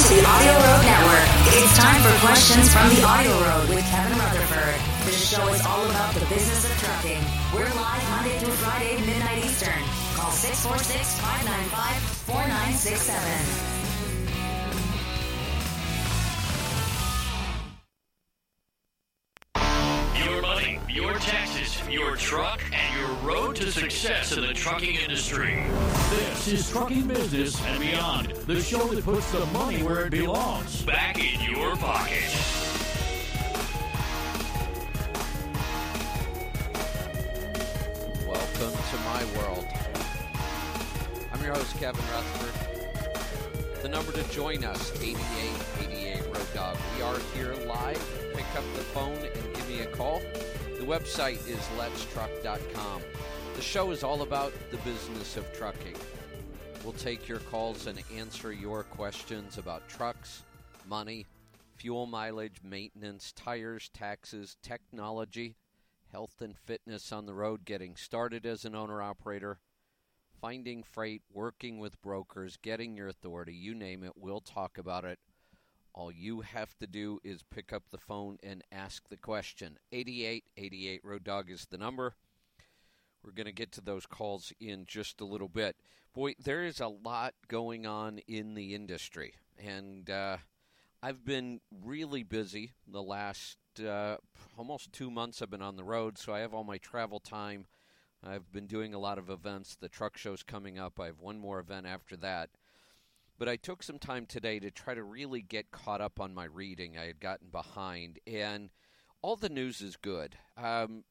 to the Audio Road Network. It's time for questions from the Audio Road with Kevin Rutherford. This show is all about the business of trucking. We're live Monday through Friday, midnight Eastern. Call 646 595 4967. Your truck, and your road to success in the trucking industry. This is Trucking Business and Beyond, the show that puts the money where it belongs. Back in your pocket. Welcome to my world. I'm your host, Kevin Rutherford. The number to join us, 8888 Road Dog. We are here live. Pick up the phone and give me a call. The website is letstruck.com. The show is all about the business of trucking. We'll take your calls and answer your questions about trucks, money, fuel mileage, maintenance, tires, taxes, technology, health and fitness on the road, getting started as an owner operator, finding freight, working with brokers, getting your authority, you name it, we'll talk about it. All you have to do is pick up the phone and ask the question. 8888 Road Dog is the number. We're going to get to those calls in just a little bit. Boy, there is a lot going on in the industry, and uh, I've been really busy the last uh, almost two months. I've been on the road, so I have all my travel time. I've been doing a lot of events. The truck show's coming up. I have one more event after that. But I took some time today to try to really get caught up on my reading. I had gotten behind, and all the news is good. Um,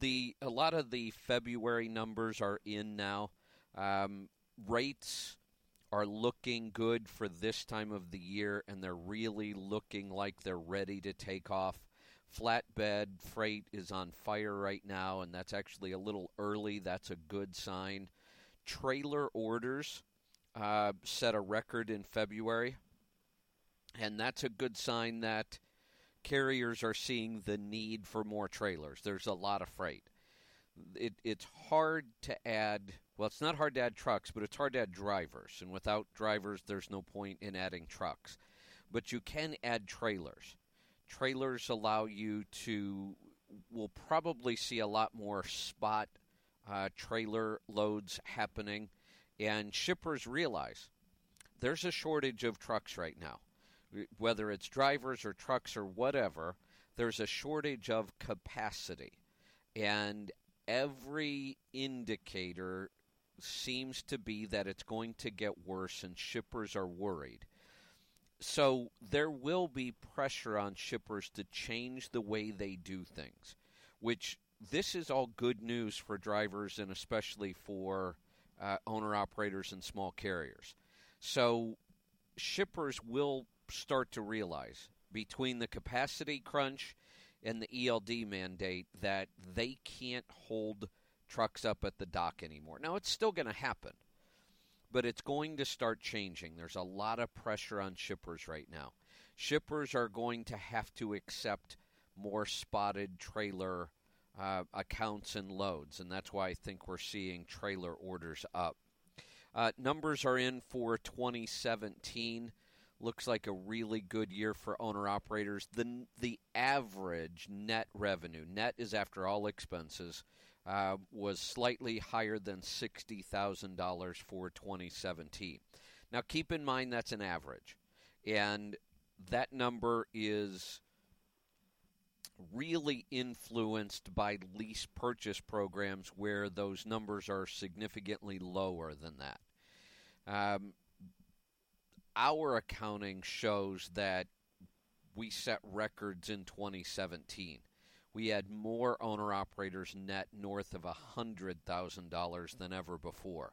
the a lot of the February numbers are in now. Um, rates are looking good for this time of the year, and they're really looking like they're ready to take off. Flatbed freight is on fire right now, and that's actually a little early. That's a good sign. Trailer orders uh, set a record in February, and that's a good sign that carriers are seeing the need for more trailers. There's a lot of freight. It, it's hard to add, well, it's not hard to add trucks, but it's hard to add drivers. And without drivers, there's no point in adding trucks. But you can add trailers. Trailers allow you to, we'll probably see a lot more spot uh, trailer loads happening. And shippers realize there's a shortage of trucks right now whether it's drivers or trucks or whatever, there's a shortage of capacity. And every indicator seems to be that it's going to get worse, and shippers are worried. So there will be pressure on shippers to change the way they do things, which this is all good news for drivers and especially for uh, owner operators and small carriers. So shippers will start to realize between the capacity crunch and the ELD mandate that they can't hold trucks up at the dock anymore. Now, it's still going to happen, but it's going to start changing. There's a lot of pressure on shippers right now. Shippers are going to have to accept more spotted trailer uh, accounts and loads, and that's why I think we're seeing trailer orders up. Uh, numbers are in for 2017 looks like a really good year for owner operators. The the average net revenue, net is after all expenses, uh, was slightly higher than sixty thousand dollars for 2017. Now, keep in mind that's an average, and that number is really influenced by lease purchase programs where those numbers are significantly lower than that. Um, our accounting shows that we set records in 2017. We had more owner operators net north of $100,000 than ever before.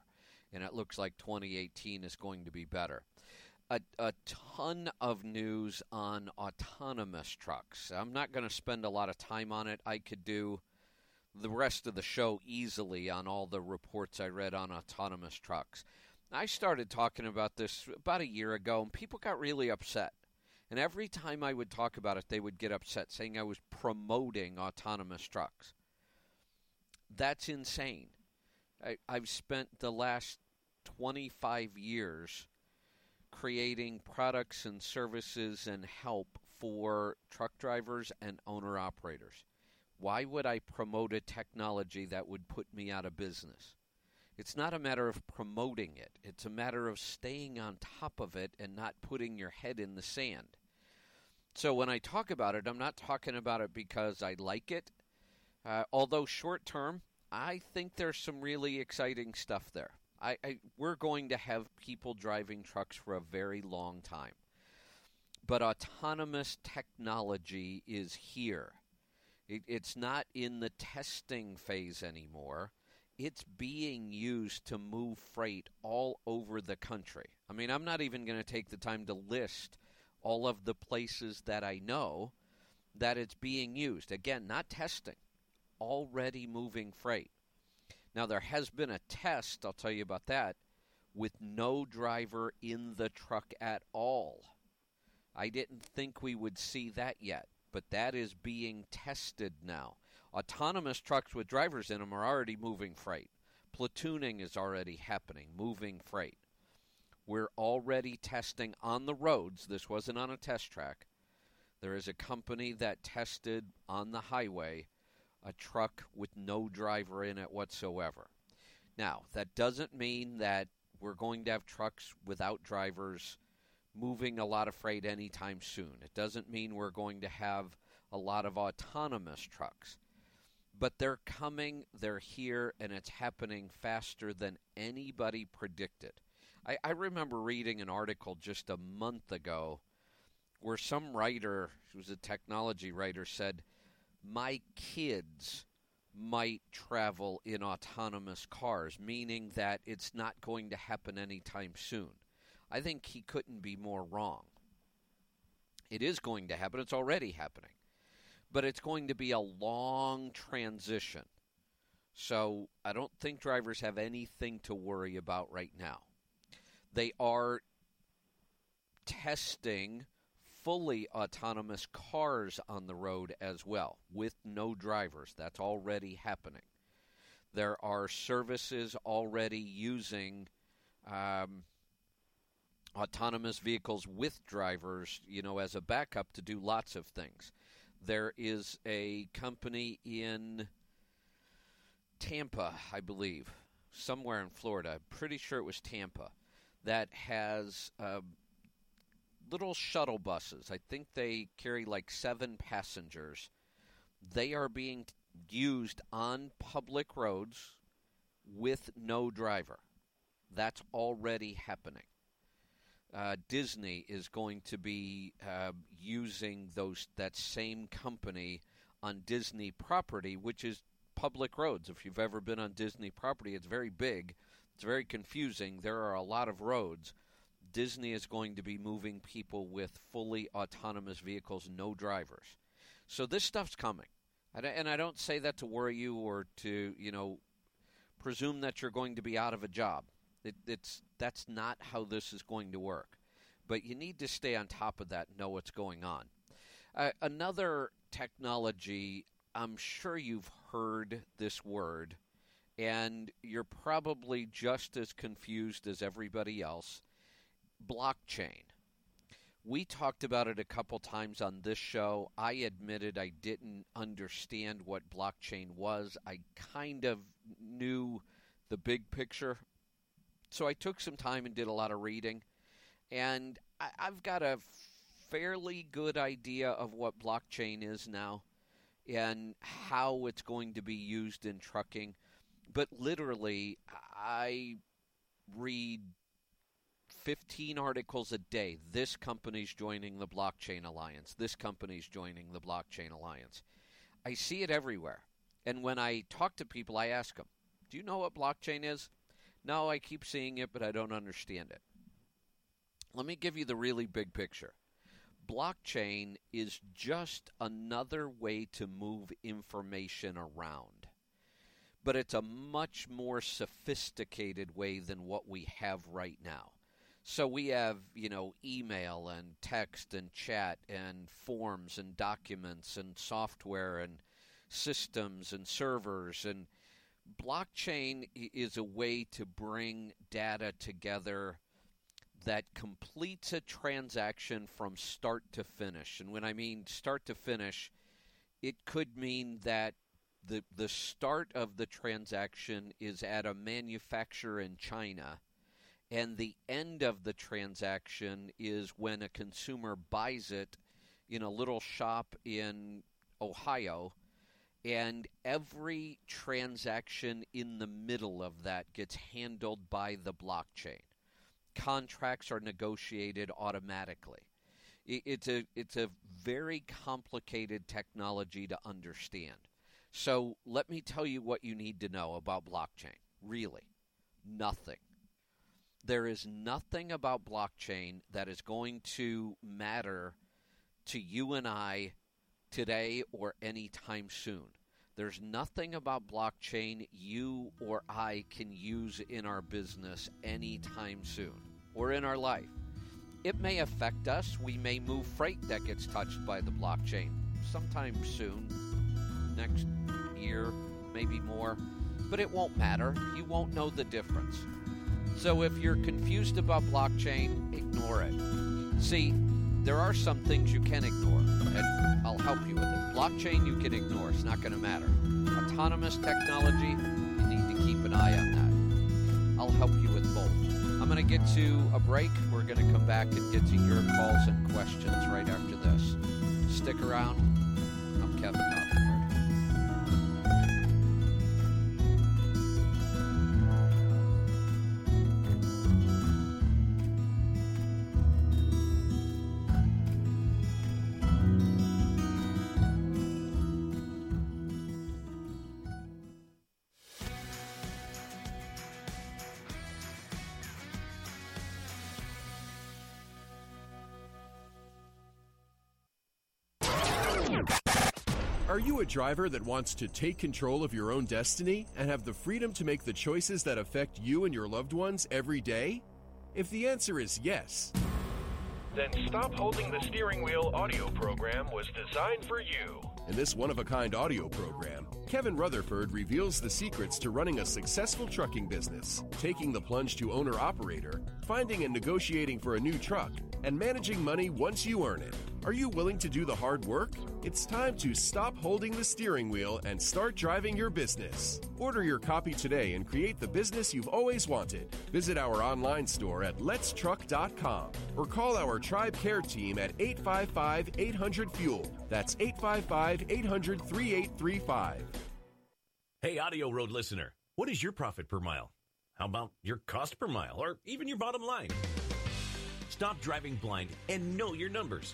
And it looks like 2018 is going to be better. A, a ton of news on autonomous trucks. I'm not going to spend a lot of time on it. I could do the rest of the show easily on all the reports I read on autonomous trucks. I started talking about this about a year ago, and people got really upset. And every time I would talk about it, they would get upset, saying I was promoting autonomous trucks. That's insane. I, I've spent the last 25 years creating products and services and help for truck drivers and owner operators. Why would I promote a technology that would put me out of business? It's not a matter of promoting it, it's a matter of staying on top of it and not putting your head in the sand. So when I talk about it, I'm not talking about it because I like it. Uh, although short term, I think there's some really exciting stuff there. I, I, we're going to have people driving trucks for a very long time. But autonomous technology is here. It, it's not in the testing phase anymore. It's being used to move freight all over the country. I mean, I'm not even going to take the time to list all of the places that I know that it's being used. Again, not testing, already moving freight. Now, there has been a test, I'll tell you about that, with no driver in the truck at all. I didn't think we would see that yet, but that is being tested now. Autonomous trucks with drivers in them are already moving freight. Platooning is already happening, moving freight. We're already testing on the roads. This wasn't on a test track. There is a company that tested on the highway a truck with no driver in it whatsoever. Now, that doesn't mean that we're going to have trucks without drivers moving a lot of freight anytime soon. It doesn't mean we're going to have a lot of autonomous trucks. But they're coming, they're here, and it's happening faster than anybody predicted. I, I remember reading an article just a month ago where some writer, who was a technology writer, said, My kids might travel in autonomous cars, meaning that it's not going to happen anytime soon. I think he couldn't be more wrong. It is going to happen, it's already happening. But it's going to be a long transition. So I don't think drivers have anything to worry about right now. They are testing fully autonomous cars on the road as well with no drivers. That's already happening. There are services already using um, autonomous vehicles with drivers, you know, as a backup to do lots of things. There is a company in Tampa, I believe, somewhere in Florida. I'm pretty sure it was Tampa that has uh, little shuttle buses. I think they carry like seven passengers. They are being used on public roads with no driver. That's already happening uh, Disney is going to be uh, using those that same company on Disney property, which is public roads. If you've ever been on Disney property, it's very big. It's very confusing. There are a lot of roads. Disney is going to be moving people with fully autonomous vehicles, no drivers. So this stuff's coming. And I don't say that to worry you or to, you know, presume that you're going to be out of a job. It, it's that's not how this is going to work. But you need to stay on top of that know what's going on. Uh, another technology, I'm sure you've heard this word, and you're probably just as confused as everybody else blockchain. We talked about it a couple times on this show. I admitted I didn't understand what blockchain was. I kind of knew the big picture, so I took some time and did a lot of reading, and I, I've got a fairly good idea of what blockchain is now and how it's going to be used in trucking. But literally, I read 15 articles a day. This company's joining the Blockchain Alliance. This company's joining the Blockchain Alliance. I see it everywhere. And when I talk to people, I ask them, Do you know what blockchain is? No, I keep seeing it, but I don't understand it. Let me give you the really big picture. Blockchain is just another way to move information around. But it's a much more sophisticated way than what we have right now. So we have, you know, email and text and chat and forms and documents and software and systems and servers and blockchain is a way to bring data together that completes a transaction from start to finish. And when I mean start to finish, it could mean that the the start of the transaction is at a manufacturer in China and the end of the transaction is when a consumer buys it in a little shop in Ohio and every transaction in the middle of that gets handled by the blockchain. Contracts are negotiated automatically. It's a it's a very complicated technology to understand. So let me tell you what you need to know about blockchain. Really nothing there is nothing about blockchain that is going to matter to you and I today or anytime soon. There's nothing about blockchain you or I can use in our business anytime soon or in our life. It may affect us. We may move freight that gets touched by the blockchain sometime soon, next year, maybe more, but it won't matter. You won't know the difference. So if you're confused about blockchain, ignore it. See, there are some things you can ignore, and I'll help you with it. Blockchain, you can ignore, it's not going to matter. Autonomous technology, you need to keep an eye on that. I'll help you with both. I'm going to get to a break. We're going to come back and get to your calls and questions right after this. Stick around. I'm Kevin. Driver that wants to take control of your own destiny and have the freedom to make the choices that affect you and your loved ones every day? If the answer is yes, then Stop Holding the Steering Wheel audio program was designed for you. In this one of a kind audio program, Kevin Rutherford reveals the secrets to running a successful trucking business, taking the plunge to owner operator, finding and negotiating for a new truck, and managing money once you earn it. Are you willing to do the hard work? It's time to stop holding the steering wheel and start driving your business. Order your copy today and create the business you've always wanted. Visit our online store at letstruck.com or call our Tribe Care team at 855 800 Fuel. That's 855 800 3835. Hey, Audio Road listener, what is your profit per mile? How about your cost per mile or even your bottom line? Stop driving blind and know your numbers.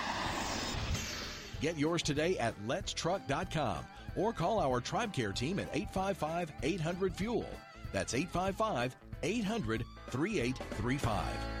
Get yours today at letstruck.com or call our Tribe Care team at 855 800 Fuel. That's 855 800 3835.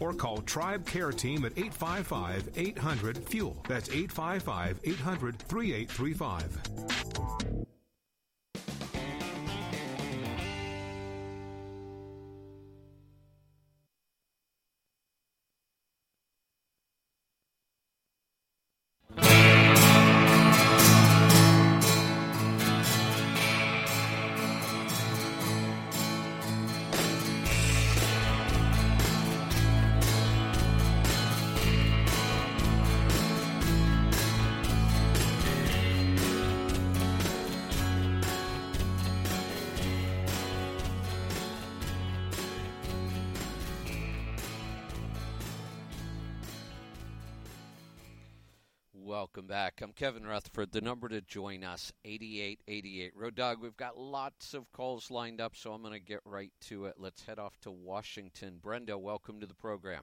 or call Tribe Care Team at 855 800 FUEL. That's 855 800 3835. Back. I'm Kevin Rutherford. The number to join us, 8888 Road Dog. We've got lots of calls lined up, so I'm going to get right to it. Let's head off to Washington. Brenda, welcome to the program.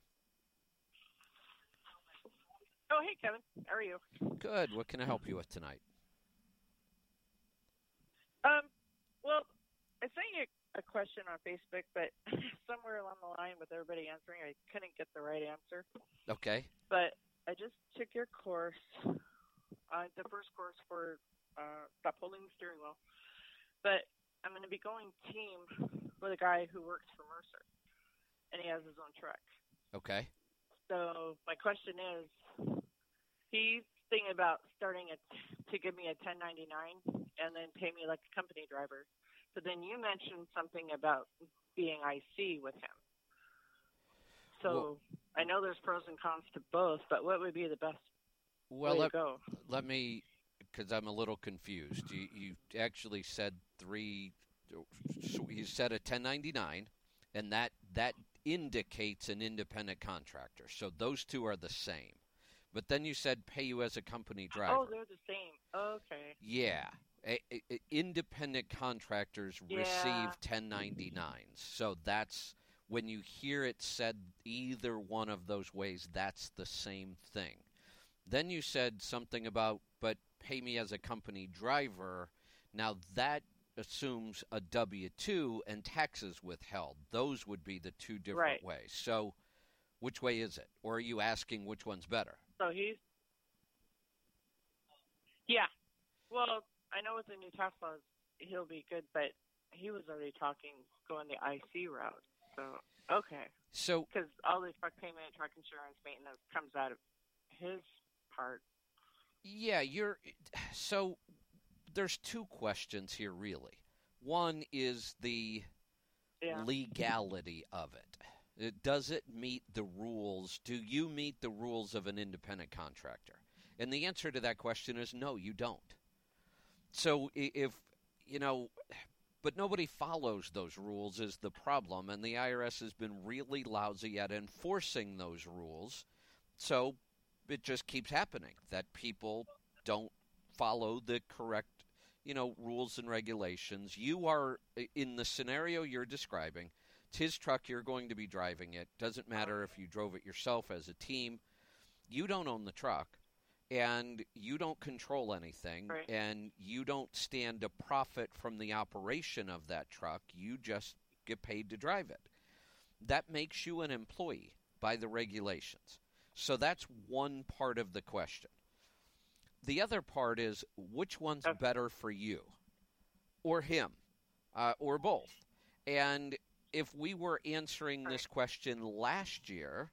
Oh, hey, Kevin. How are you? Good. What can I help you with tonight? Um, well, I sent you a question on Facebook, but somewhere along the line with everybody answering, I couldn't get the right answer. Okay. But I just took your course, uh, the first course for uh, stop holding the steering wheel. But I'm going to be going team with a guy who works for Mercer, and he has his own truck. Okay. So my question is, he's thinking about starting it to give me a 1099 and then pay me like a company driver. But then you mentioned something about being IC with him. So Well- I know there's pros and cons to both, but what would be the best Well, let, let me, because I'm a little confused. You, you actually said three, so you said a 1099, and that that indicates an independent contractor. So those two are the same. But then you said pay you as a company driver. Oh, they're the same. Okay. Yeah. A, a- a- independent contractors Yeah. receive 1099s. So that's when you hear it said either one of those ways, that's the same thing. Then you said something about, but pay me as a company driver. Now that assumes a W 2 and taxes withheld. Those would be the two different Right. ways. So which way is it? Or are you asking which one's better? So he's. Yeah. Well, I know with the new tax laws, he'll be good, but he was already talking going the IC route. So, okay. So Because all the truck payment, truck insurance, maintenance comes out of his part. Yeah, you're so there's two questions here really. One is the Yeah. legality of it. It- Does it meet the rules? Do you meet the rules of an independent contractor? And the answer to that question is no, you don't. So if you know, but nobody follows those rules is the problem, and the IRS has been really lousy at enforcing those rules. So it just keeps happening that people don't follow the correct, you know, rules and regulations. You are in the scenario you're describing. It's his truck. You're going to be driving it. Doesn't matter if you drove it yourself as a team. You don't own the truck, and you don't control anything, Right. and you don't stand to profit from the operation of that truck. You just get paid to drive it. That makes you an employee by the regulations. So that's one part of the question. The other part is which one's better for you or him uh, or both. And if we were answering this question last year,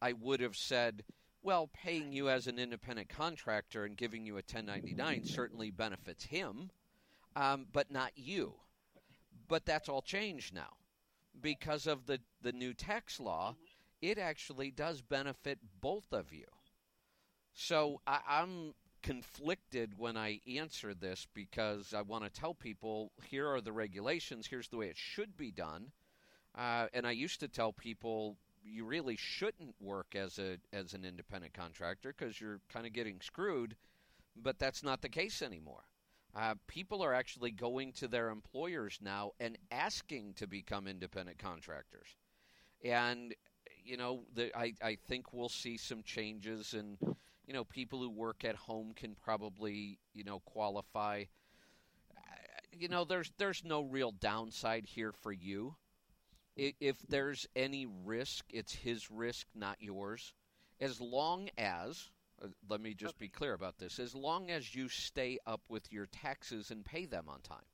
I would have said, well, paying you as an independent contractor and giving you a 1099 certainly benefits him, um, but not you. But that's all changed now because of the, the new tax law. It actually does benefit both of you. So I, I'm conflicted when I answer this because I want to tell people here are the regulations, here's the way it should be done. Uh, and I used to tell people you really shouldn't work as a as an independent contractor because you're kind of getting screwed. But that's not the case anymore. Uh, people are actually going to their employers now and asking to become independent contractors. And you know, the, I I think we'll see some changes, and you know, people who work at home can probably you know qualify. You know, there's there's no real downside here for you. If there's any risk, it's his risk, not yours. As long as, uh, let me just be clear about this, as long as you stay up with your taxes and pay them on time.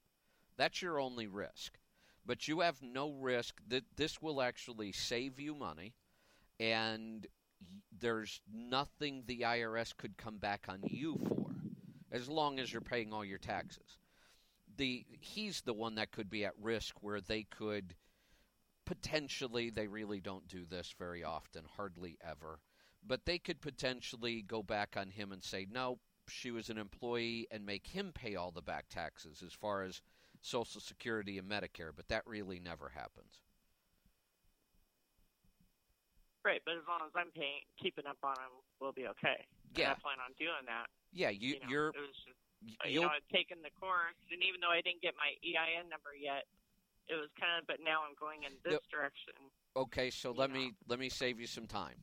That's your only risk. But you have no risk that this will actually save you money, and there's nothing the IRS could come back on you for, as long as you're paying all your taxes. The he's the one that could be at risk where they could potentially they really don't do this very often, hardly ever, but they could potentially go back on him and say, "No, she was an employee," and make him pay all the back taxes as far as Social Security and Medicare. But that really never happens. Right, but as long as I'm paying, keeping up on them, we'll be okay. And Yeah. I plan on doing that. Yeah, you, you know, you're. It was just, you know, I've taken the course, and even though I didn't get my EIN number yet, it was kind of. But now I'm going in this direction. Okay, so let know. me let me save you some time.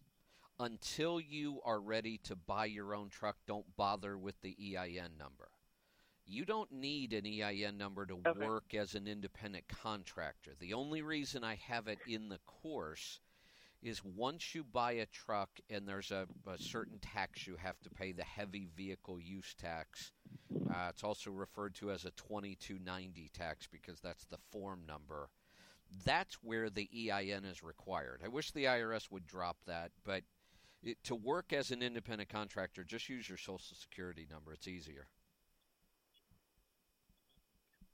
Until you are ready to buy your own truck, don't bother with the EIN number. You don't need an EIN number to Okay. work as an independent contractor. The only reason I have it in the course is once you buy a truck and there's a, a certain tax you have to pay, the heavy vehicle use tax. Uh, it's also referred to as a 2290 tax because that's the form number. That's where the EIN is required. I wish the IRS would drop that, but it, to work as an independent contractor, just use your social security number. It's easier.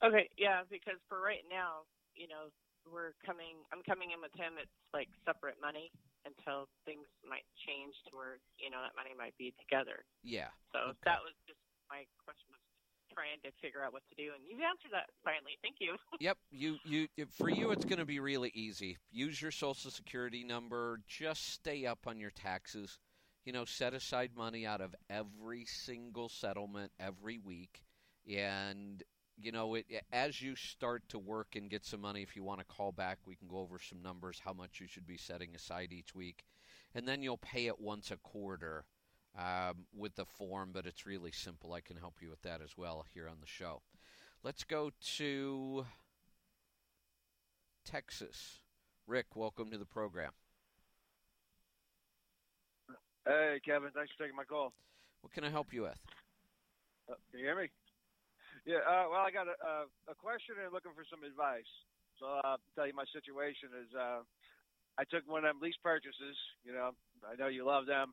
Okay, yeah, because for right now, you know, we're coming. I'm coming in with him. It's like separate money until things might change to where you know that money might be together. Yeah. So Okay. that was just my question was trying to figure out what to do, and you've answered that finally. Thank you. Yep, you you for you it's going to be really easy. Use your social security number, just stay up on your taxes. You know, set aside money out of every single settlement every week and you know, it, as you start to work and get some money if you want to call back, we can go over some numbers how much you should be setting aside each week. And then you'll pay it once a quarter um, with the form, but it's really simple. I can help you with that as well here on the show. Let's go to Texas. Rick, welcome to the program. Hey, Kevin. Thanks for taking my call. What can I help you with? Uh, can you hear me? Yeah. Uh, well, I got a, a, a question and looking for some advice. So uh, I'll tell you my situation is uh, I took one of them lease purchases. You know, I know you love them,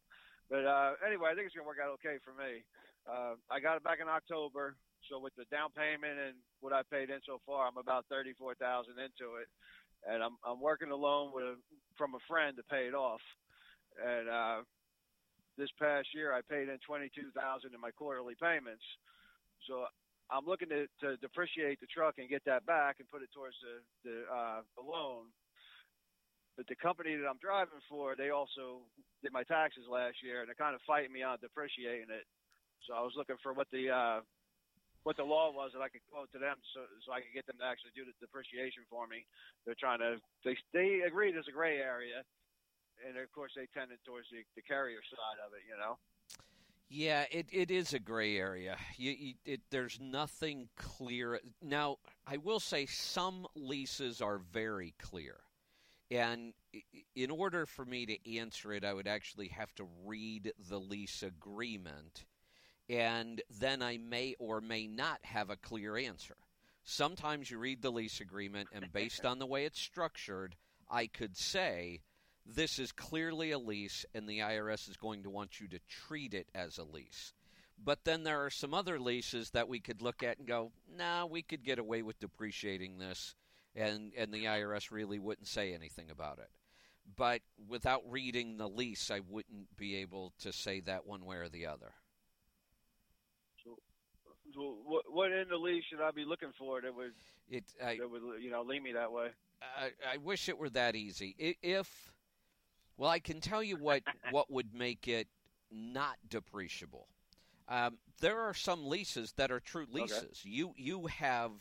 but uh, anyway, I think it's gonna work out okay for me. Uh, I got it back in October. So with the down payment and what I paid in so far, I'm about thirty-four thousand into it, and I'm I'm working a loan with a, from a friend to pay it off. And uh, this past year, I paid in twenty-two thousand in my quarterly payments. So I'm looking to, to depreciate the truck and get that back and put it towards the the, uh, the loan. But the company that I'm driving for, they also did my taxes last year, and they're kind of fighting me on depreciating it. So I was looking for what the uh, what the law was that I could quote to them, so so I could get them to actually do the depreciation for me. They're trying to they they agree there's a gray area, and of course they tended towards the, the carrier side of it, you know. Yeah, it, it is a gray area. You, you, it, there's nothing clear. Now, I will say some leases are very clear. And in order for me to answer it, I would actually have to read the lease agreement. And then I may or may not have a clear answer. Sometimes you read the lease agreement, and based on the way it's structured, I could say, this is clearly a lease and the IRS is going to want you to treat it as a lease. But then there are some other leases that we could look at and go, nah, we could get away with depreciating this and, and the IRS really wouldn't say anything about it. But without reading the lease, I wouldn't be able to say that one way or the other. So what what in the lease should I be looking for that would It, I, that would you know lead me that way? I, I wish it were that easy. If, well, I can tell you what what would make it not depreciable. Um, there are some leases that are true leases. You you have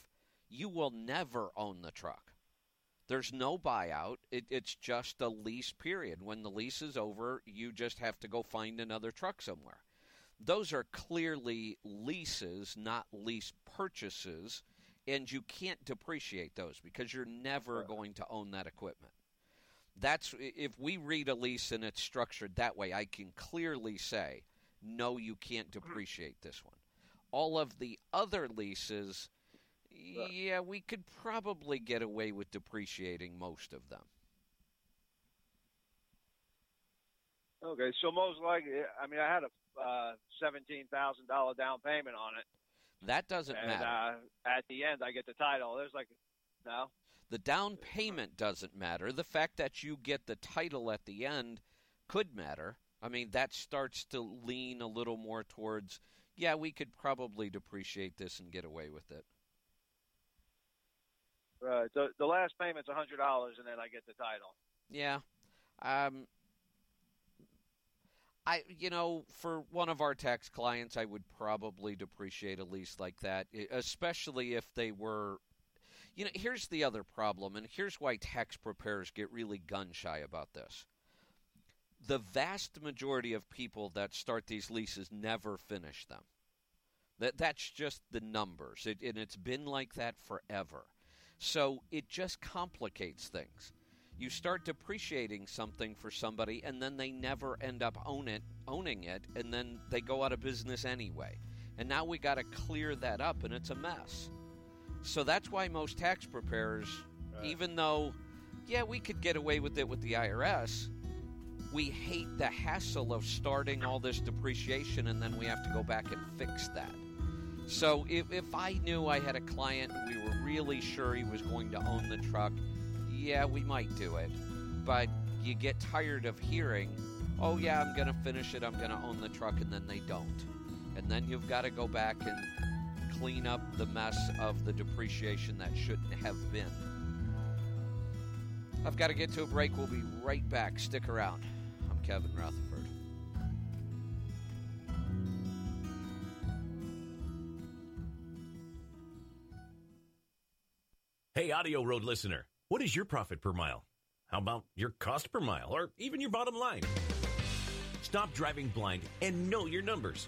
you will never own the truck. There's no buyout. It, it's just a lease period. When the lease is over, you just have to go find another truck somewhere. Those are clearly leases, not lease purchases, and you can't depreciate those because you're never going to own that equipment. That's if we read a lease and it's structured that way, I can clearly say, no, you can't depreciate this one. All of the other leases, yeah, we could probably get away with depreciating most of them. Okay, so most likely, I mean, I had a uh, seventeen thousand dollar down payment on it, That doesn't and matter. uh, at the end I get the title. There's like, no, The down payment doesn't matter. The fact that you get the title at the end could matter. I mean, that starts to lean a little more towards, yeah, we could probably depreciate this and get away with it. right. The the last payment's a hundred dollars, and then I get the title. Yeah. Um, I, you know, for one of our tax clients, I would probably depreciate a lease like that, especially if they were. You know, here's the other problem, and here's why tax preparers get really gun shy about this. The vast majority of people that start these leases never finish them. That that's just the numbers, it, and it's been like that forever. So it just complicates things you start depreciating something for somebody and then they never end up own it, owning it and then they go out of business anyway. And now we got to clear that up and it's a mess. So that's why most tax preparers right. even though yeah, we could get away with it with the IRS, we hate the hassle of starting all this depreciation and then we have to go back and fix that. So if, if I knew I had a client we were really sure he was going to own the truck yeah, we might do it. But you get tired of hearing, oh, yeah, I'm going to finish it, I'm going to own the truck, and then they don't. And then you've got to go back and clean up the mess of the depreciation that shouldn't have been. I've got to get to a break. We'll be right back. Stick around. I'm Kevin Rutherford. Hey, Audio Road listener. What is your profit per mile? How about your cost per mile or even your bottom line? Stop driving blind and know your numbers.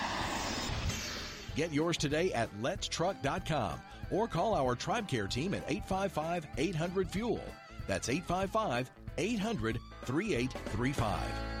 Get yours today at letstruck.com or call our Tribe Care team at 855 800 Fuel. That's 855 800 3835.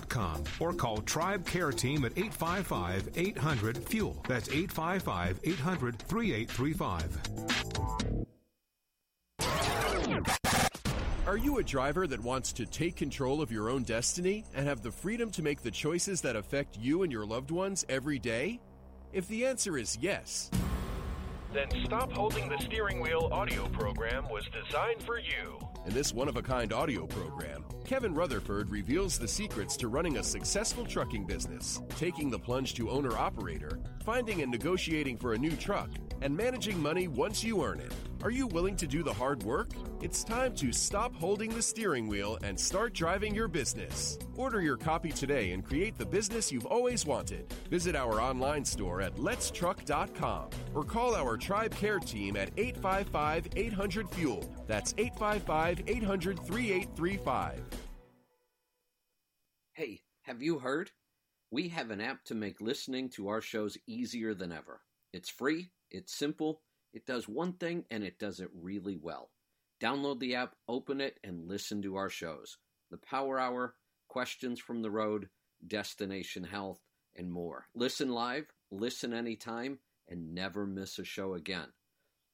or call Tribe Care Team at 855 800 FUEL. That's 855 800 3835. Are you a driver that wants to take control of your own destiny and have the freedom to make the choices that affect you and your loved ones every day? If the answer is yes, then Stop Holding the Steering Wheel audio program was designed for you. In this one of a kind audio program, Kevin Rutherford reveals the secrets to running a successful trucking business, taking the plunge to owner operator, finding and negotiating for a new truck, and managing money once you earn it. Are you willing to do the hard work? It's time to stop holding the steering wheel and start driving your business. Order your copy today and create the business you've always wanted. Visit our online store at letstruck.com or call our Tribe Care team at 855 800 Fuel. That's 855 800 3835. Hey, have you heard? We have an app to make listening to our shows easier than ever. It's free, it's simple it does one thing and it does it really well. Download the app, open it, and listen to our shows. The Power Hour, Questions from the Road, Destination Health, and more. Listen live, listen anytime, and never miss a show again.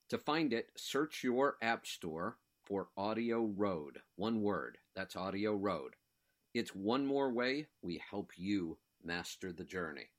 To find it, search your app store for AudioRoad. One word. That's AudioRoad. It's one more way we help you master the journey.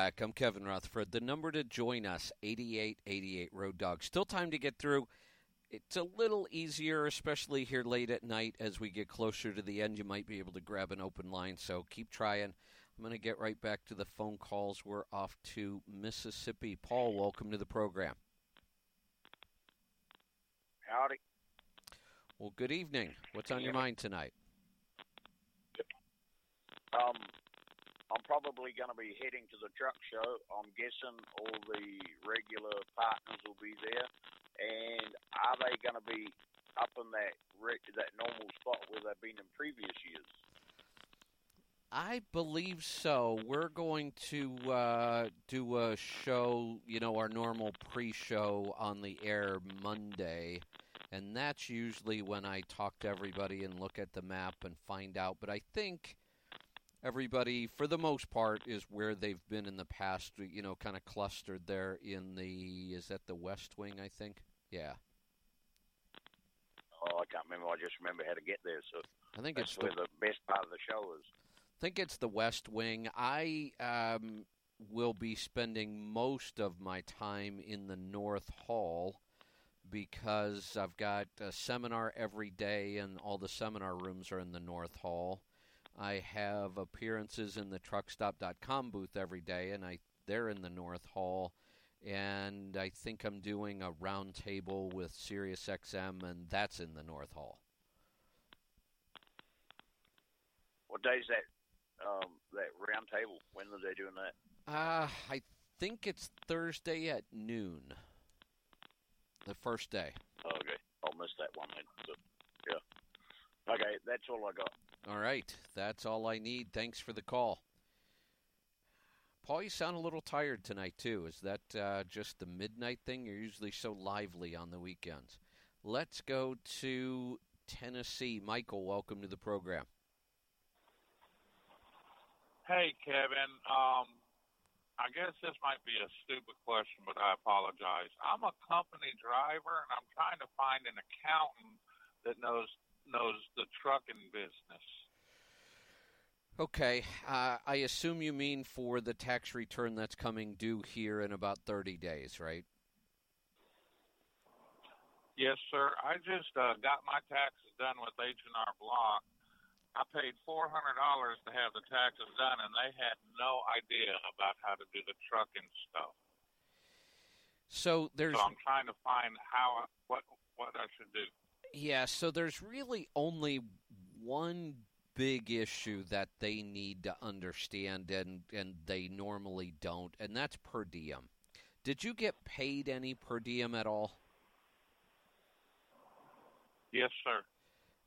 Back. I'm Kevin Rutherford. The number to join us, 8888 Road Dog. Still time to get through. It's a little easier, especially here late at night as we get closer to the end. You might be able to grab an open line, so keep trying. I'm going to get right back to the phone calls. We're off to Mississippi. Paul, welcome to the program. Howdy. Well, good evening. What's on your mind tonight? Um, I'm probably going to be heading to the truck show. I'm guessing all the regular partners will be there. And are they going to be up in that re- that normal spot where they've been in previous years? I believe so. We're going to uh, do a show, you know, our normal pre show on the air Monday. And that's usually when I talk to everybody and look at the map and find out. But I think everybody, for the most part, is where they've been in the past, you know, kind of clustered there in the, is that the West Wing, I think? Yeah. Oh, I can't remember. I just remember how to get there. So I think it's where the- the best part of the show is. I think it's the West Wing. I um, will be spending most of my time in the North Hall because I've got a seminar every day, and all the seminar rooms are in the North Hall. I have appearances in the truckstop.com booth every day, and I they're in the North Hall. And I think I'm doing a roundtable with SiriusXM, and that's in the North Hall. What day is that? Um, that round table. When are they doing that? Uh, I think it's Thursday at noon. The first day. Oh, okay, I'll miss that one then. Yeah. Okay, that's all I got. All right. That's all I need. Thanks for the call. Paul, you sound a little tired tonight, too. Is that uh, just the midnight thing? You're usually so lively on the weekends. Let's go to Tennessee. Michael, welcome to the program. Hey, Kevin. Um, I guess this might be a stupid question, but I apologize. I'm a company driver, and I'm trying to find an accountant that knows knows the trucking business. Okay. Uh, I assume you mean for the tax return that's coming due here in about 30 days, right? Yes, sir. I just uh, got my taxes done with H and R Block. I paid four hundred dollars to have the taxes done, and they had no idea about how to do the trucking stuff. So there's So I'm trying to find how what what I should do. Yeah, so there's really only one big issue that they need to understand and and they normally don't, and that's per diem. Did you get paid any per diem at all? Yes, sir.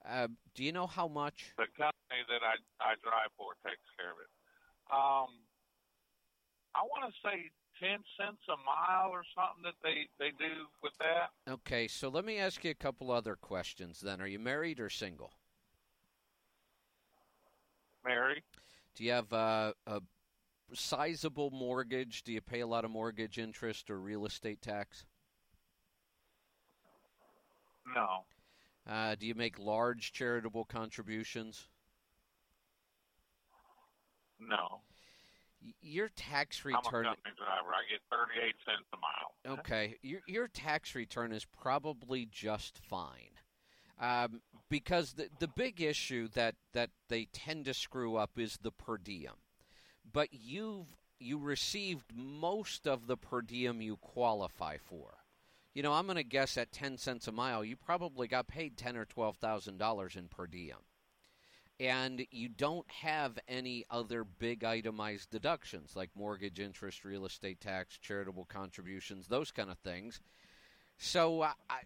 Uh, do you know how much? The company that I I drive for takes care of it. Um, I want to say ten cents a mile or something that they they do with that. Okay, so let me ask you a couple other questions then. Are you married or single? Married. Do you have a, a sizable mortgage? Do you pay a lot of mortgage interest or real estate tax? no, Uh, do you make large charitable contributions? no. Your tax return. I'm a company driver. I get thirty eight cents a mile. Okay, your your tax return is probably just fine, um, because the the big issue that that they tend to screw up is the per diem, but you've you received most of the per diem you qualify for. You know, I'm going to guess at ten cents a mile, you probably got paid ten or twelve thousand dollars in per diem and you don't have any other big itemized deductions like mortgage interest, real estate tax, charitable contributions, those kind of things. So uh, I,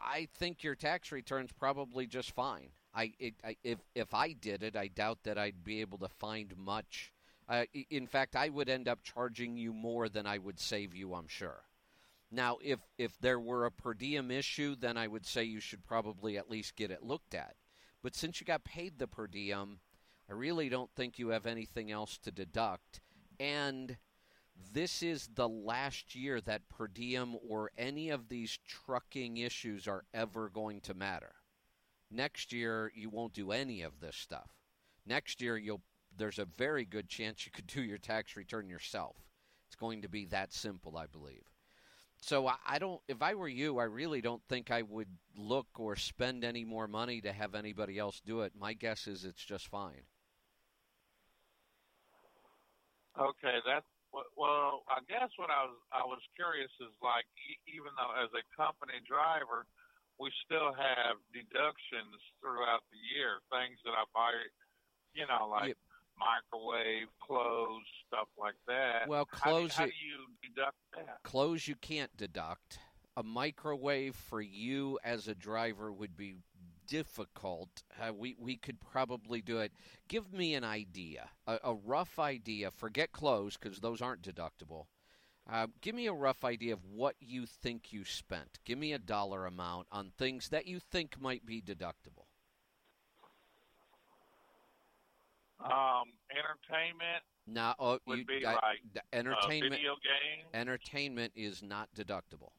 I think your tax return's probably just fine. I, it, I if if I did it, I doubt that I'd be able to find much. Uh, in fact, I would end up charging you more than I would save you. I'm sure. Now, if if there were a per diem issue, then I would say you should probably at least get it looked at. But since you got paid the per diem, I really don't think you have anything else to deduct. And this is the last year that per diem or any of these trucking issues are ever going to matter. Next year, you won't do any of this stuff. Next year, you'll there's a very good chance you could do your tax return yourself. It's going to be that simple, I believe. So I, I don't. If I were you, I really don't think I would look or spend any more money to have anybody else do it. My guess is it's just fine. Okay, that's well. I guess what I was I was curious is like even though as a company driver, we still have deductions throughout the year, things that I buy, you know, like microwave, clothes, stuff like that. Well, clothes How, it- do you deduct that? Clothes you can't deduct. A microwave for you as a driver would be difficult. Uh, we we could probably do it. Give me an idea, a, a rough idea. Forget clothes because those aren't deductible. Uh, give me a rough idea of what you think you spent. Give me a dollar amount on things that you think might be deductible. Um, entertainment Now, oh, would you, be I- like the uh, entertainment. video games. entertainment is not deductible.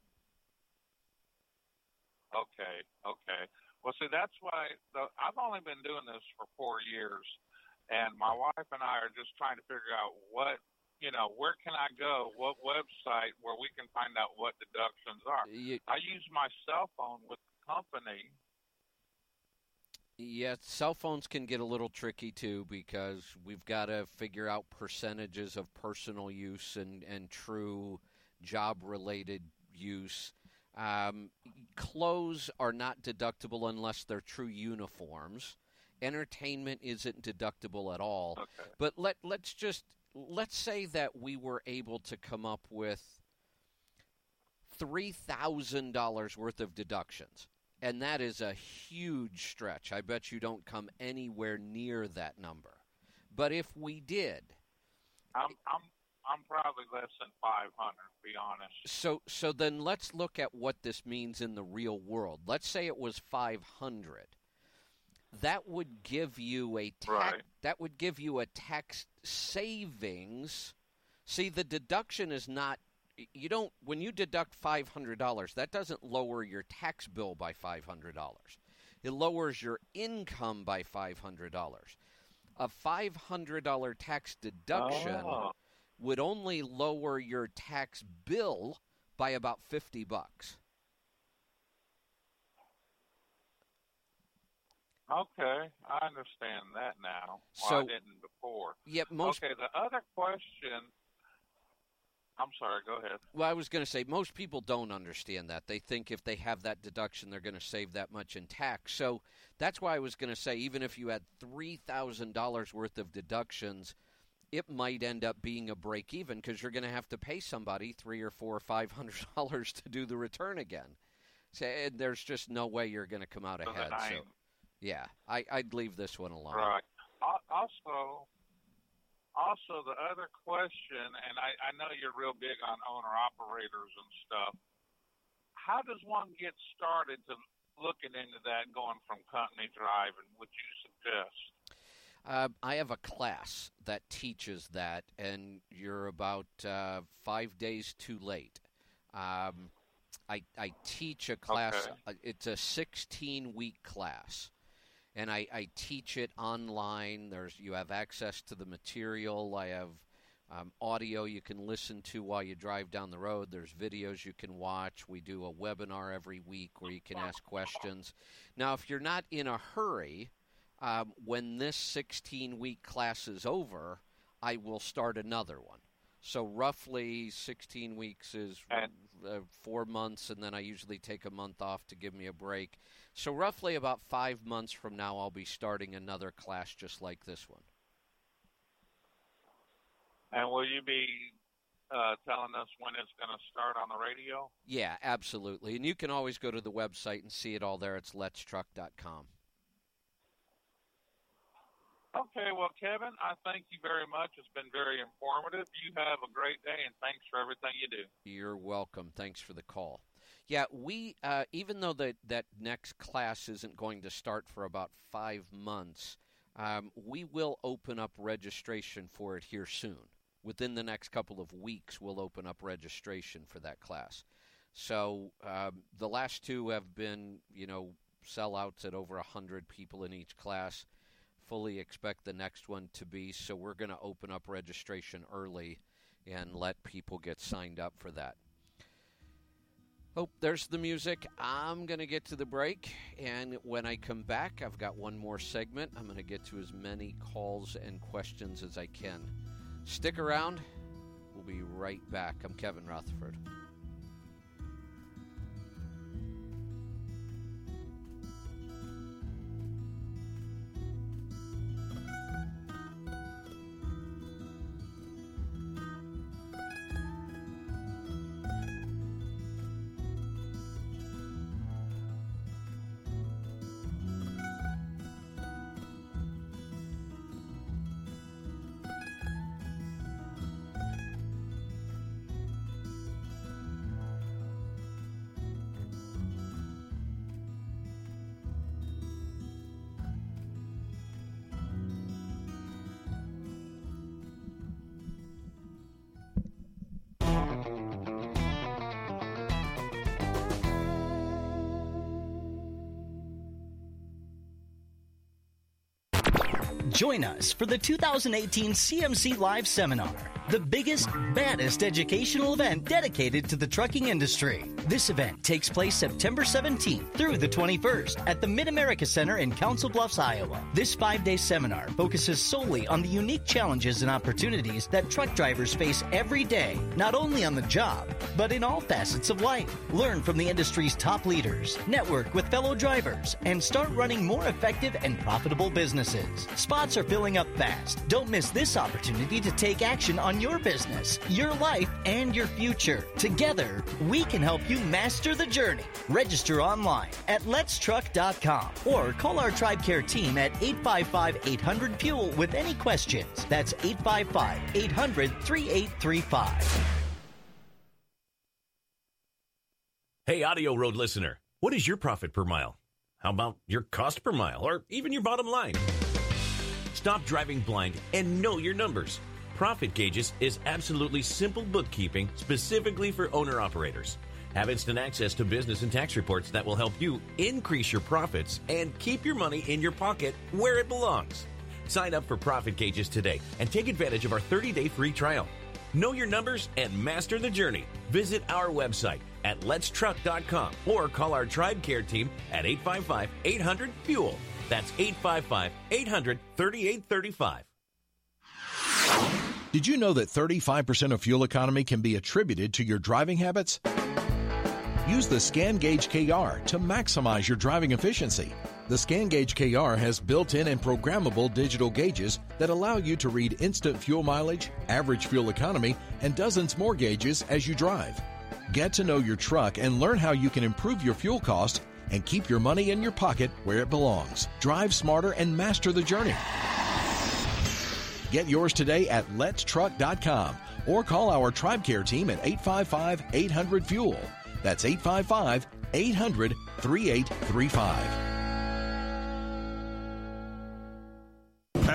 Okay, okay. Well, see, that's why the, I've only been doing this for four years, and my wife and I are just trying to figure out what, you know, where can I go, what website where we can find out what deductions are. You- I use my cell phone with the company. Yeah, cell phones can get a little tricky too because we've got to figure out percentages of personal use and, and true job related use. Um, clothes are not deductible unless they're true uniforms. Entertainment isn't deductible at all. But let let's just let's say that we were able to come up with three thousand dollars worth of deductions, and that is a huge stretch. I bet you don't come anywhere near that number. But if we did, I'm I'm I'm probably less than five hundred. To be honest. so so then let's look at what this means in the real world. Let's say it was five hundred. That would give you a tax. Right. That would give you a tax savings. See, the deduction is not. You don't when you deduct five hundred dollars. That doesn't lower your tax bill by five hundred dollars. It lowers your income by five hundred dollars. A five hundred dollar tax deduction Oh. would only lower your tax bill by about 50 bucks. Okay, I understand that now. So- I didn't before. Yeah, most- Okay, the other question. I'm sorry. Go ahead. Well, I was going to say most people don't understand that. They think if they have that deduction, they're going to save that much in tax. So that's why I was going to say even if you had $3,000 worth of deductions, it might end up being a break even because you're going to have to pay somebody three or four or five hundred dollars to do the return again. So and there's just no way you're going to come out So ahead. So yeah, I, I'd leave this one alone. Right. Also, also the other question, and I, I know you're real big on owner operators and stuff. How does one get started to looking into that, going from company driving? Would you suggest? Uh, I have a class that teaches that, and you're about uh, five days too late. Um, I, I teach a class, Okay. uh, it's a 16 week class. And I, I teach it online. There's you have access to the material. I have um, audio you can listen to while you drive down the road. There's videos you can watch. We do a webinar every week where you can ask questions. Now, if you're not in a hurry, um, when this 16 week class is over, I will start another one. So, roughly 16 weeks is uh, four months, and then I usually take a month off to give me a break. So, roughly about five months from now, I'll be starting another class just like this one. And will you be uh, telling us when it's going to start on the radio? Yeah, absolutely. And you can always go to the website and see it all there. It's letstruck.com. Okay, well, Kevin, I thank you very much. It's been very informative. You have a great day, and thanks for everything you do. You're welcome. Thanks for the call. Yeah, we uh, even though that that next class isn't going to start for about five months, um, we will open up registration for it here soon. Within the next couple of weeks, we'll open up registration for that class. So um, the last two have been, you know, sellouts at over a hundred people in each class. Fully expect the next one to be. So we're going to open up registration early and let people get signed up for that. Oh, there's the music. I'm going to get to the break. And when I come back, I've got one more segment. I'm going to get to as many calls and questions as I can. Stick around. We'll be right back. I'm Kevin Rutherford. Join us for the 2018 CMC Live Seminar, the biggest, baddest educational event dedicated to the trucking industry. This event takes place September 17th through the 21st at the Mid America Center in Council Bluffs, Iowa. This five day seminar focuses solely on the unique challenges and opportunities that truck drivers face every day, not only on the job, but in all facets of life. Learn from the industry's top leaders, network with fellow drivers, and start running more effective and profitable businesses. Spots are filling up fast. Don't miss this opportunity to take action on your business, your life, and your future. Together, we can help you master the journey. Register online at letstruck.com or call our TribeCare team at 855 800 Fuel with any questions. That's 855 800 3835. Hey, AudioRoad listener, what is your profit per mile? How about your cost per mile or even your bottom line? Stop driving blind and know your numbers. Profit Gauges is absolutely simple bookkeeping specifically for owner operators. Have instant access to business and tax reports that will help you increase your profits and keep your money in your pocket where it belongs. Sign up for Profit Gauges today and take advantage of our 30 day free trial. Know your numbers and master the journey. Visit our website at letstruck.com or call our TribeCare team at 855 800 FUEL. That's 855 800 3835. Did you know that 35% of fuel economy can be attributed to your driving habits? Use the Scan Gauge KR to maximize your driving efficiency. The Scan Gauge KR has built in and programmable digital gauges that allow you to read instant fuel mileage, average fuel economy, and dozens more gauges as you drive. Get to know your truck and learn how you can improve your fuel cost and keep your money in your pocket where it belongs. Drive smarter and master the journey. Get yours today at letstruck.com or call our TribeCare team at 855 800 Fuel. That's 855 800 3835.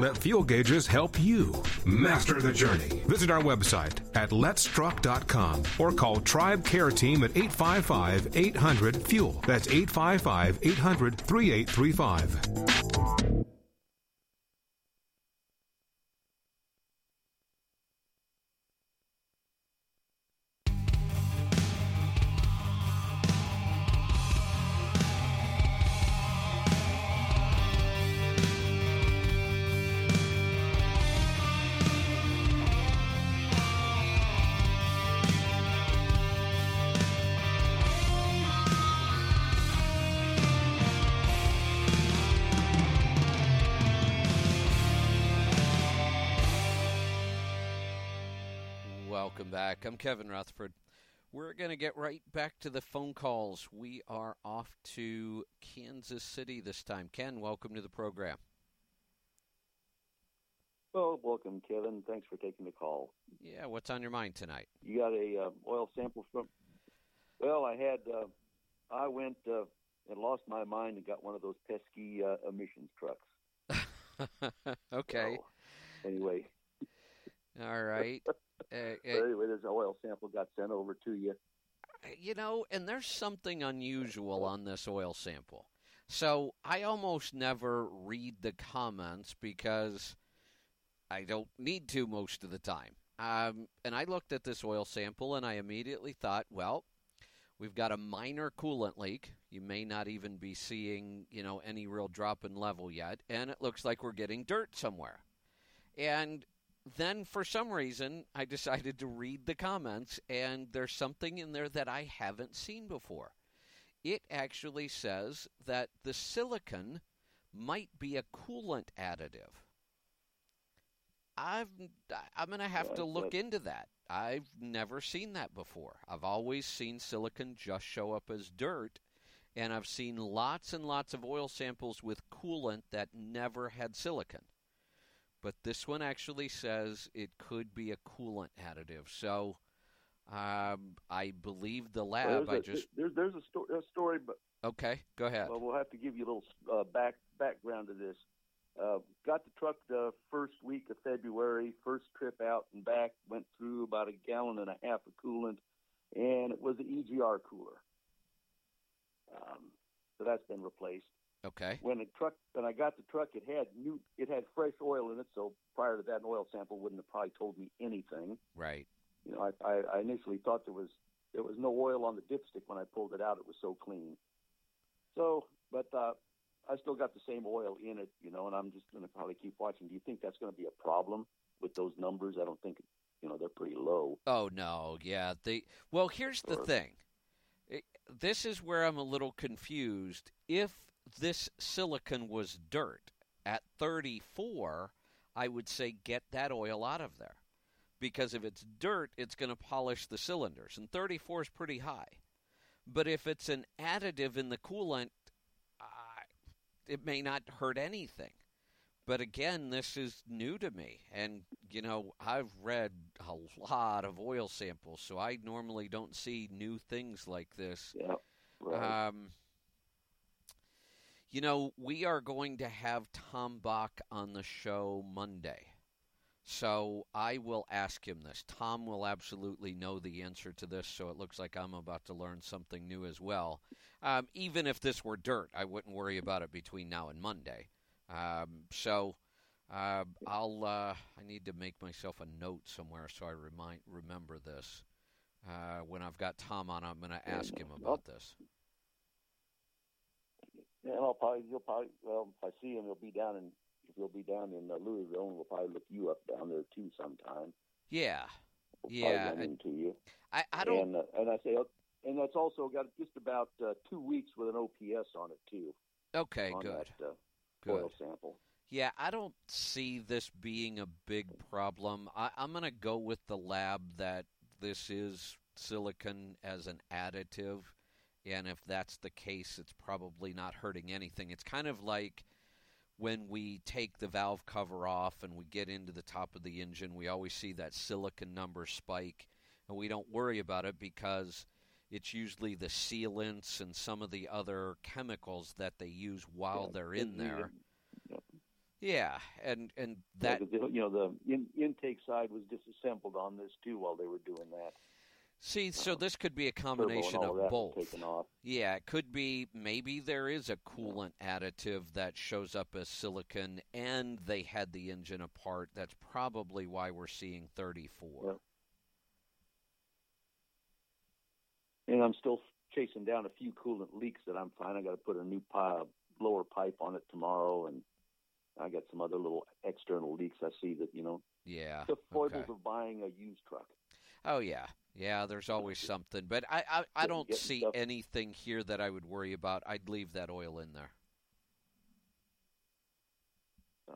Let Fuel Gauges help you master the journey. Visit our website at letstruck.com or call TribeCare Team at 855 800 FUEL. That's 855 800 3835. Back. I'm Kevin Rutherford. We're going to get right back to the phone calls. We are off to Kansas City this time. Ken, welcome to the program. Well, welcome, Kevin. Thanks for taking the call. Yeah, what's on your mind tonight? You got a uh, oil sample from? Well, I had uh, I went uh, and lost my mind and got one of those pesky uh, emissions trucks. okay. So, anyway. All right. Uh, so anyway, this oil sample got sent over to you. You know, and there's something unusual on this oil sample. So I almost never read the comments because I don't need to most of the time. Um, and I looked at this oil sample and I immediately thought, well, we've got a minor coolant leak. You may not even be seeing, you know, any real drop in level yet, and it looks like we're getting dirt somewhere. And then for some reason, I decided to read the comments, and there's something in there that I haven't seen before. It actually says that the silicon might be a coolant additive. I've, I'm going to have to look into that. I've never seen that before. I've always seen silicon just show up as dirt, and I've seen lots and lots of oil samples with coolant that never had silicon but this one actually says it could be a coolant additive. So um, I believe the lab. Well, I just there's there's a, sto- a, story, but okay, go ahead. Well, we'll have to give you a little uh, back background to this. Uh, got the truck the first week of February. First trip out and back went through about a gallon and a half of coolant, and it was the EGR cooler. Um, so that's been replaced. Okay. When the truck, when I got the truck, it had new, it had fresh oil in it. So prior to that, an oil sample wouldn't have probably told me anything. Right. You know, I, I, I initially thought there was there was no oil on the dipstick when I pulled it out. It was so clean. So, but uh, I still got the same oil in it, you know, and I'm just going to probably keep watching. Do you think that's going to be a problem with those numbers? I don't think, you know, they're pretty low. Oh no, yeah. They well, here's the thing. It, this is where I'm a little confused. If this silicon was dirt at 34, I would say get that oil out of there. Because if it's dirt, it's going to polish the cylinders, and 34 is pretty high. But if it's an additive in the coolant, uh, it may not hurt anything. But again, this is new to me. And, you know, I've read a lot of oil samples, so I normally don't see new things like this. Yeah. Right. Um, you know, we are going to have Tom Bach on the show Monday. So I will ask him this. Tom will absolutely know the answer to this, so it looks like I'm about to learn something new as well. Um, even if this were dirt, I wouldn't worry about it between now and Monday. Um, so uh, I'll. Uh, I need to make myself a note somewhere so I remind remember this. Uh, when I've got Tom on, I'm going to ask him about this. Yeah, and I'll probably you'll probably well if I see him, he'll be down in if he'll be down in uh, Louisville, and we'll probably look you up down there too sometime. Yeah, we'll yeah. Run into you. I I don't. And, uh, and I say, and that's also got just about uh, two weeks with an OPS on it too. Okay, good. That, uh, good. Oil sample. Yeah, I don't see this being a big problem. I, I'm going to go with the lab that this is silicon as an additive and if that's the case, it's probably not hurting anything. It's kind of like when we take the valve cover off and we get into the top of the engine, we always see that silicon number spike, and we don't worry about it because it's usually the sealants and some of the other chemicals that they use while yeah, they're in there. Yeah. yeah, and and that yeah, you know the in, intake side was disassembled on this too while they were doing that. See, so this could be a combination of, of both. Yeah, it could be maybe there is a coolant additive that shows up as silicon and they had the engine apart. That's probably why we're seeing 34. Yep. And I'm still chasing down a few coolant leaks that I'm fine. I got to put a new pipe, lower pipe on it tomorrow and I got some other little external leaks I see that, you know. Yeah. The foibles okay. of buying a used truck. Oh yeah, yeah. There's always something, but I I, I don't see stuff. anything here that I would worry about. I'd leave that oil in there.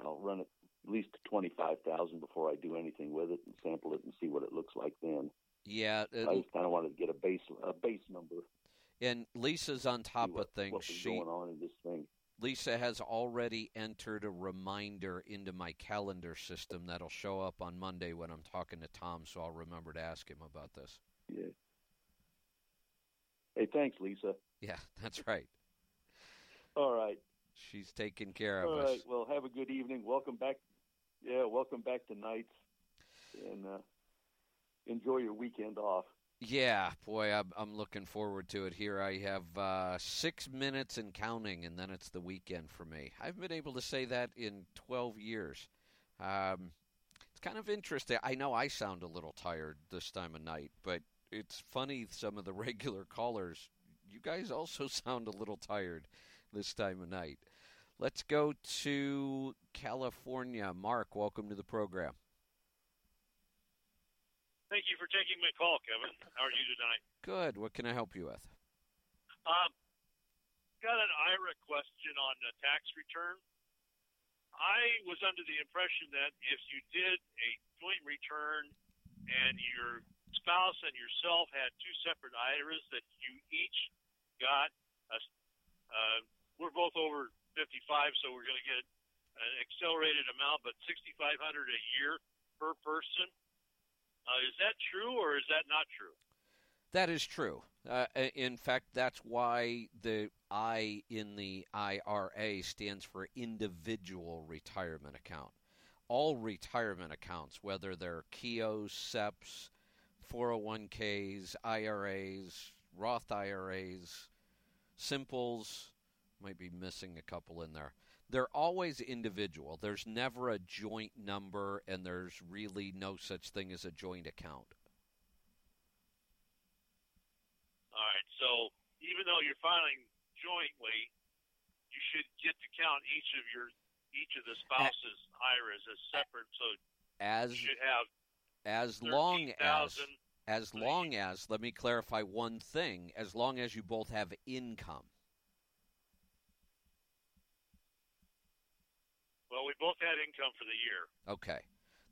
I'll run it at least to twenty five thousand before I do anything with it and sample it and see what it looks like then. Yeah, it, I just kind of wanted to get a base a base number. And Lisa's on top what, of things. She going on in this thing? Lisa has already entered a reminder into my calendar system that'll show up on Monday when I'm talking to Tom, so I'll remember to ask him about this. Yeah. Hey, thanks, Lisa. Yeah, that's right. All right. She's taking care of All us. right. Well, have a good evening. Welcome back. Yeah, welcome back to nights, and uh, enjoy your weekend off. Yeah, boy, I'm, I'm looking forward to it. Here I have uh, six minutes and counting, and then it's the weekend for me. I've been able to say that in 12 years. Um, it's kind of interesting. I know I sound a little tired this time of night, but it's funny some of the regular callers, you guys also sound a little tired this time of night. Let's go to California. Mark, welcome to the program. Thank you for taking my call, Kevin. How are you tonight? Good. What can I help you with? Um, got an IRA question on the tax return. I was under the impression that if you did a joint return and your spouse and yourself had two separate IRAs, that you each got a. Uh, we're both over 55, so we're going to get an accelerated amount, but 6,500 a year per person. Uh, is that true or is that not true? That is true. Uh, in fact, that's why the I in the IRA stands for individual retirement account. All retirement accounts, whether they're Keoghs, SEPs, 401ks, IRAs, Roth IRAs, Simples, might be missing a couple in there. They're always individual. There's never a joint number, and there's really no such thing as a joint account. All right. So even though you're filing jointly, you should get to count each of your each of the spouses' IRAs as separate. So as you should have as long as as long as let me clarify one thing as long as you both have income well, we both had income for the year. okay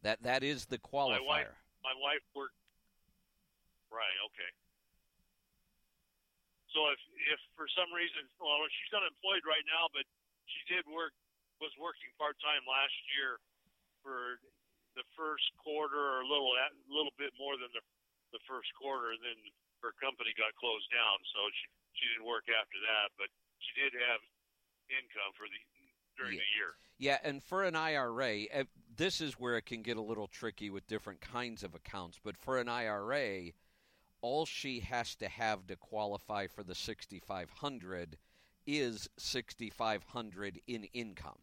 that that is the qualifier. My wife, my wife worked. Right. Okay. So if if for some reason, well, she's unemployed right now, but she did work was working part time last year for the first quarter, or a little a little bit more than the the first quarter, and then her company got closed down, so she she didn't work after that, but she did have income for the during the year. Yeah and for an ira eh, this is where it can get a little tricky with different kinds of accounts but for an ira all she has to have to qualify for the 6500 is 6500 in income.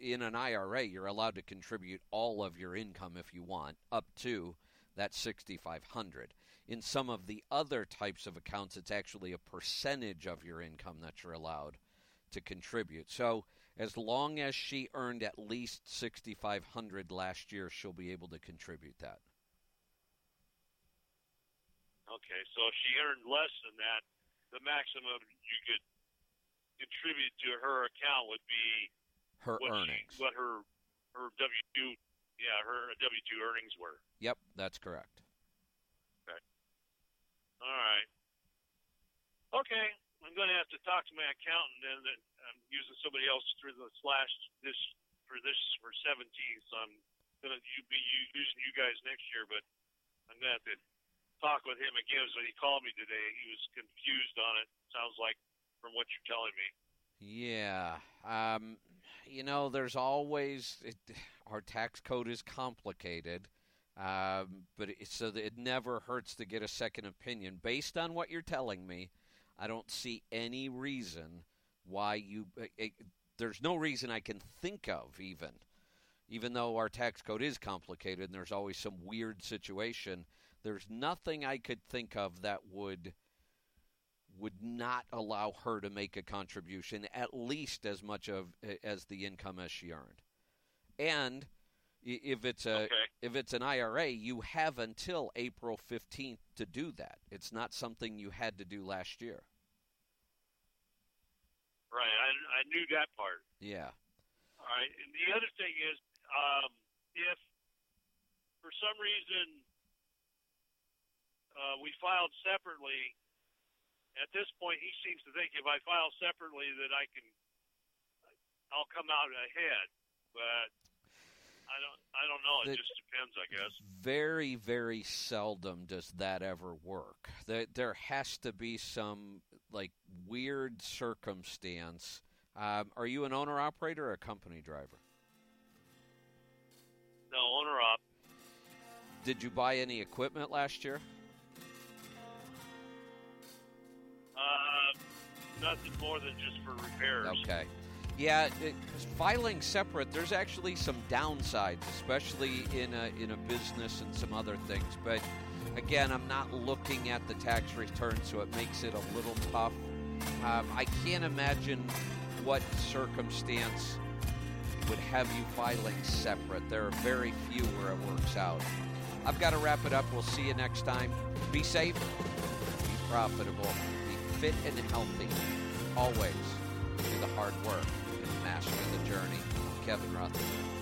In an IRA you're allowed to contribute all of your income if you want up to that 6500 in some of the other types of accounts it's actually a percentage of your income that you're allowed to contribute. So as long as she earned at least 6500 last year she'll be able to contribute that Okay, so if she earned less than that, the maximum you could contribute to her account would be her what earnings She, what her her W two, yeah, her W two earnings were. yep that's correct Okay. All right. Okay, I'm going to have to talk to my accountant, and then I'm using somebody else through the slash this for this for 17. So I'm going to be using you guys next year, but I'm to have to talk with him again. So he called me today. He was confused on it. Sounds like from what you're telling me. Yeah. Um, you know, there's always it, our tax code is complicated, um, but it, so it never hurts to get a second opinion. Based on what you're telling me, I don't see any reason why you. It, there's no reason I can think of even, even though our tax code is complicated and there's always some weird situation. There's nothing I could think of that would would not allow her to make a contribution at least as much of eh, as the income as she earned. And if it's a if it's an IRA, you have until April 15th to do that. It's not something you had to do last year. Right. I, knew that part. Yeah. All right. And the other thing is, um, if for some reason uh, we filed separately, at this point he seems to think if I file separately that I can, I'll come out ahead. But I don't. I don't know. It The- just depends, I guess. Very, very seldom does that ever work. There, there has to be some, like weird circumstance. Um, are you an owner operator or a company driver? No, owner op. Did you buy any equipment last year? Uh, nothing more than just for repairs. Okay. Yeah, it, filing separate, there's actually some downsides, especially in a, in a business and some other things. But again, I'm not looking at the tax return, so it makes it a little tough. Um, I can't imagine what circumstance would have you filing separate. There are very few where it works out. I've got to wrap it up. We'll see you next time. Be safe, be profitable, be fit and healthy. Always do the hard work and master the journey. Kevin Rutherford.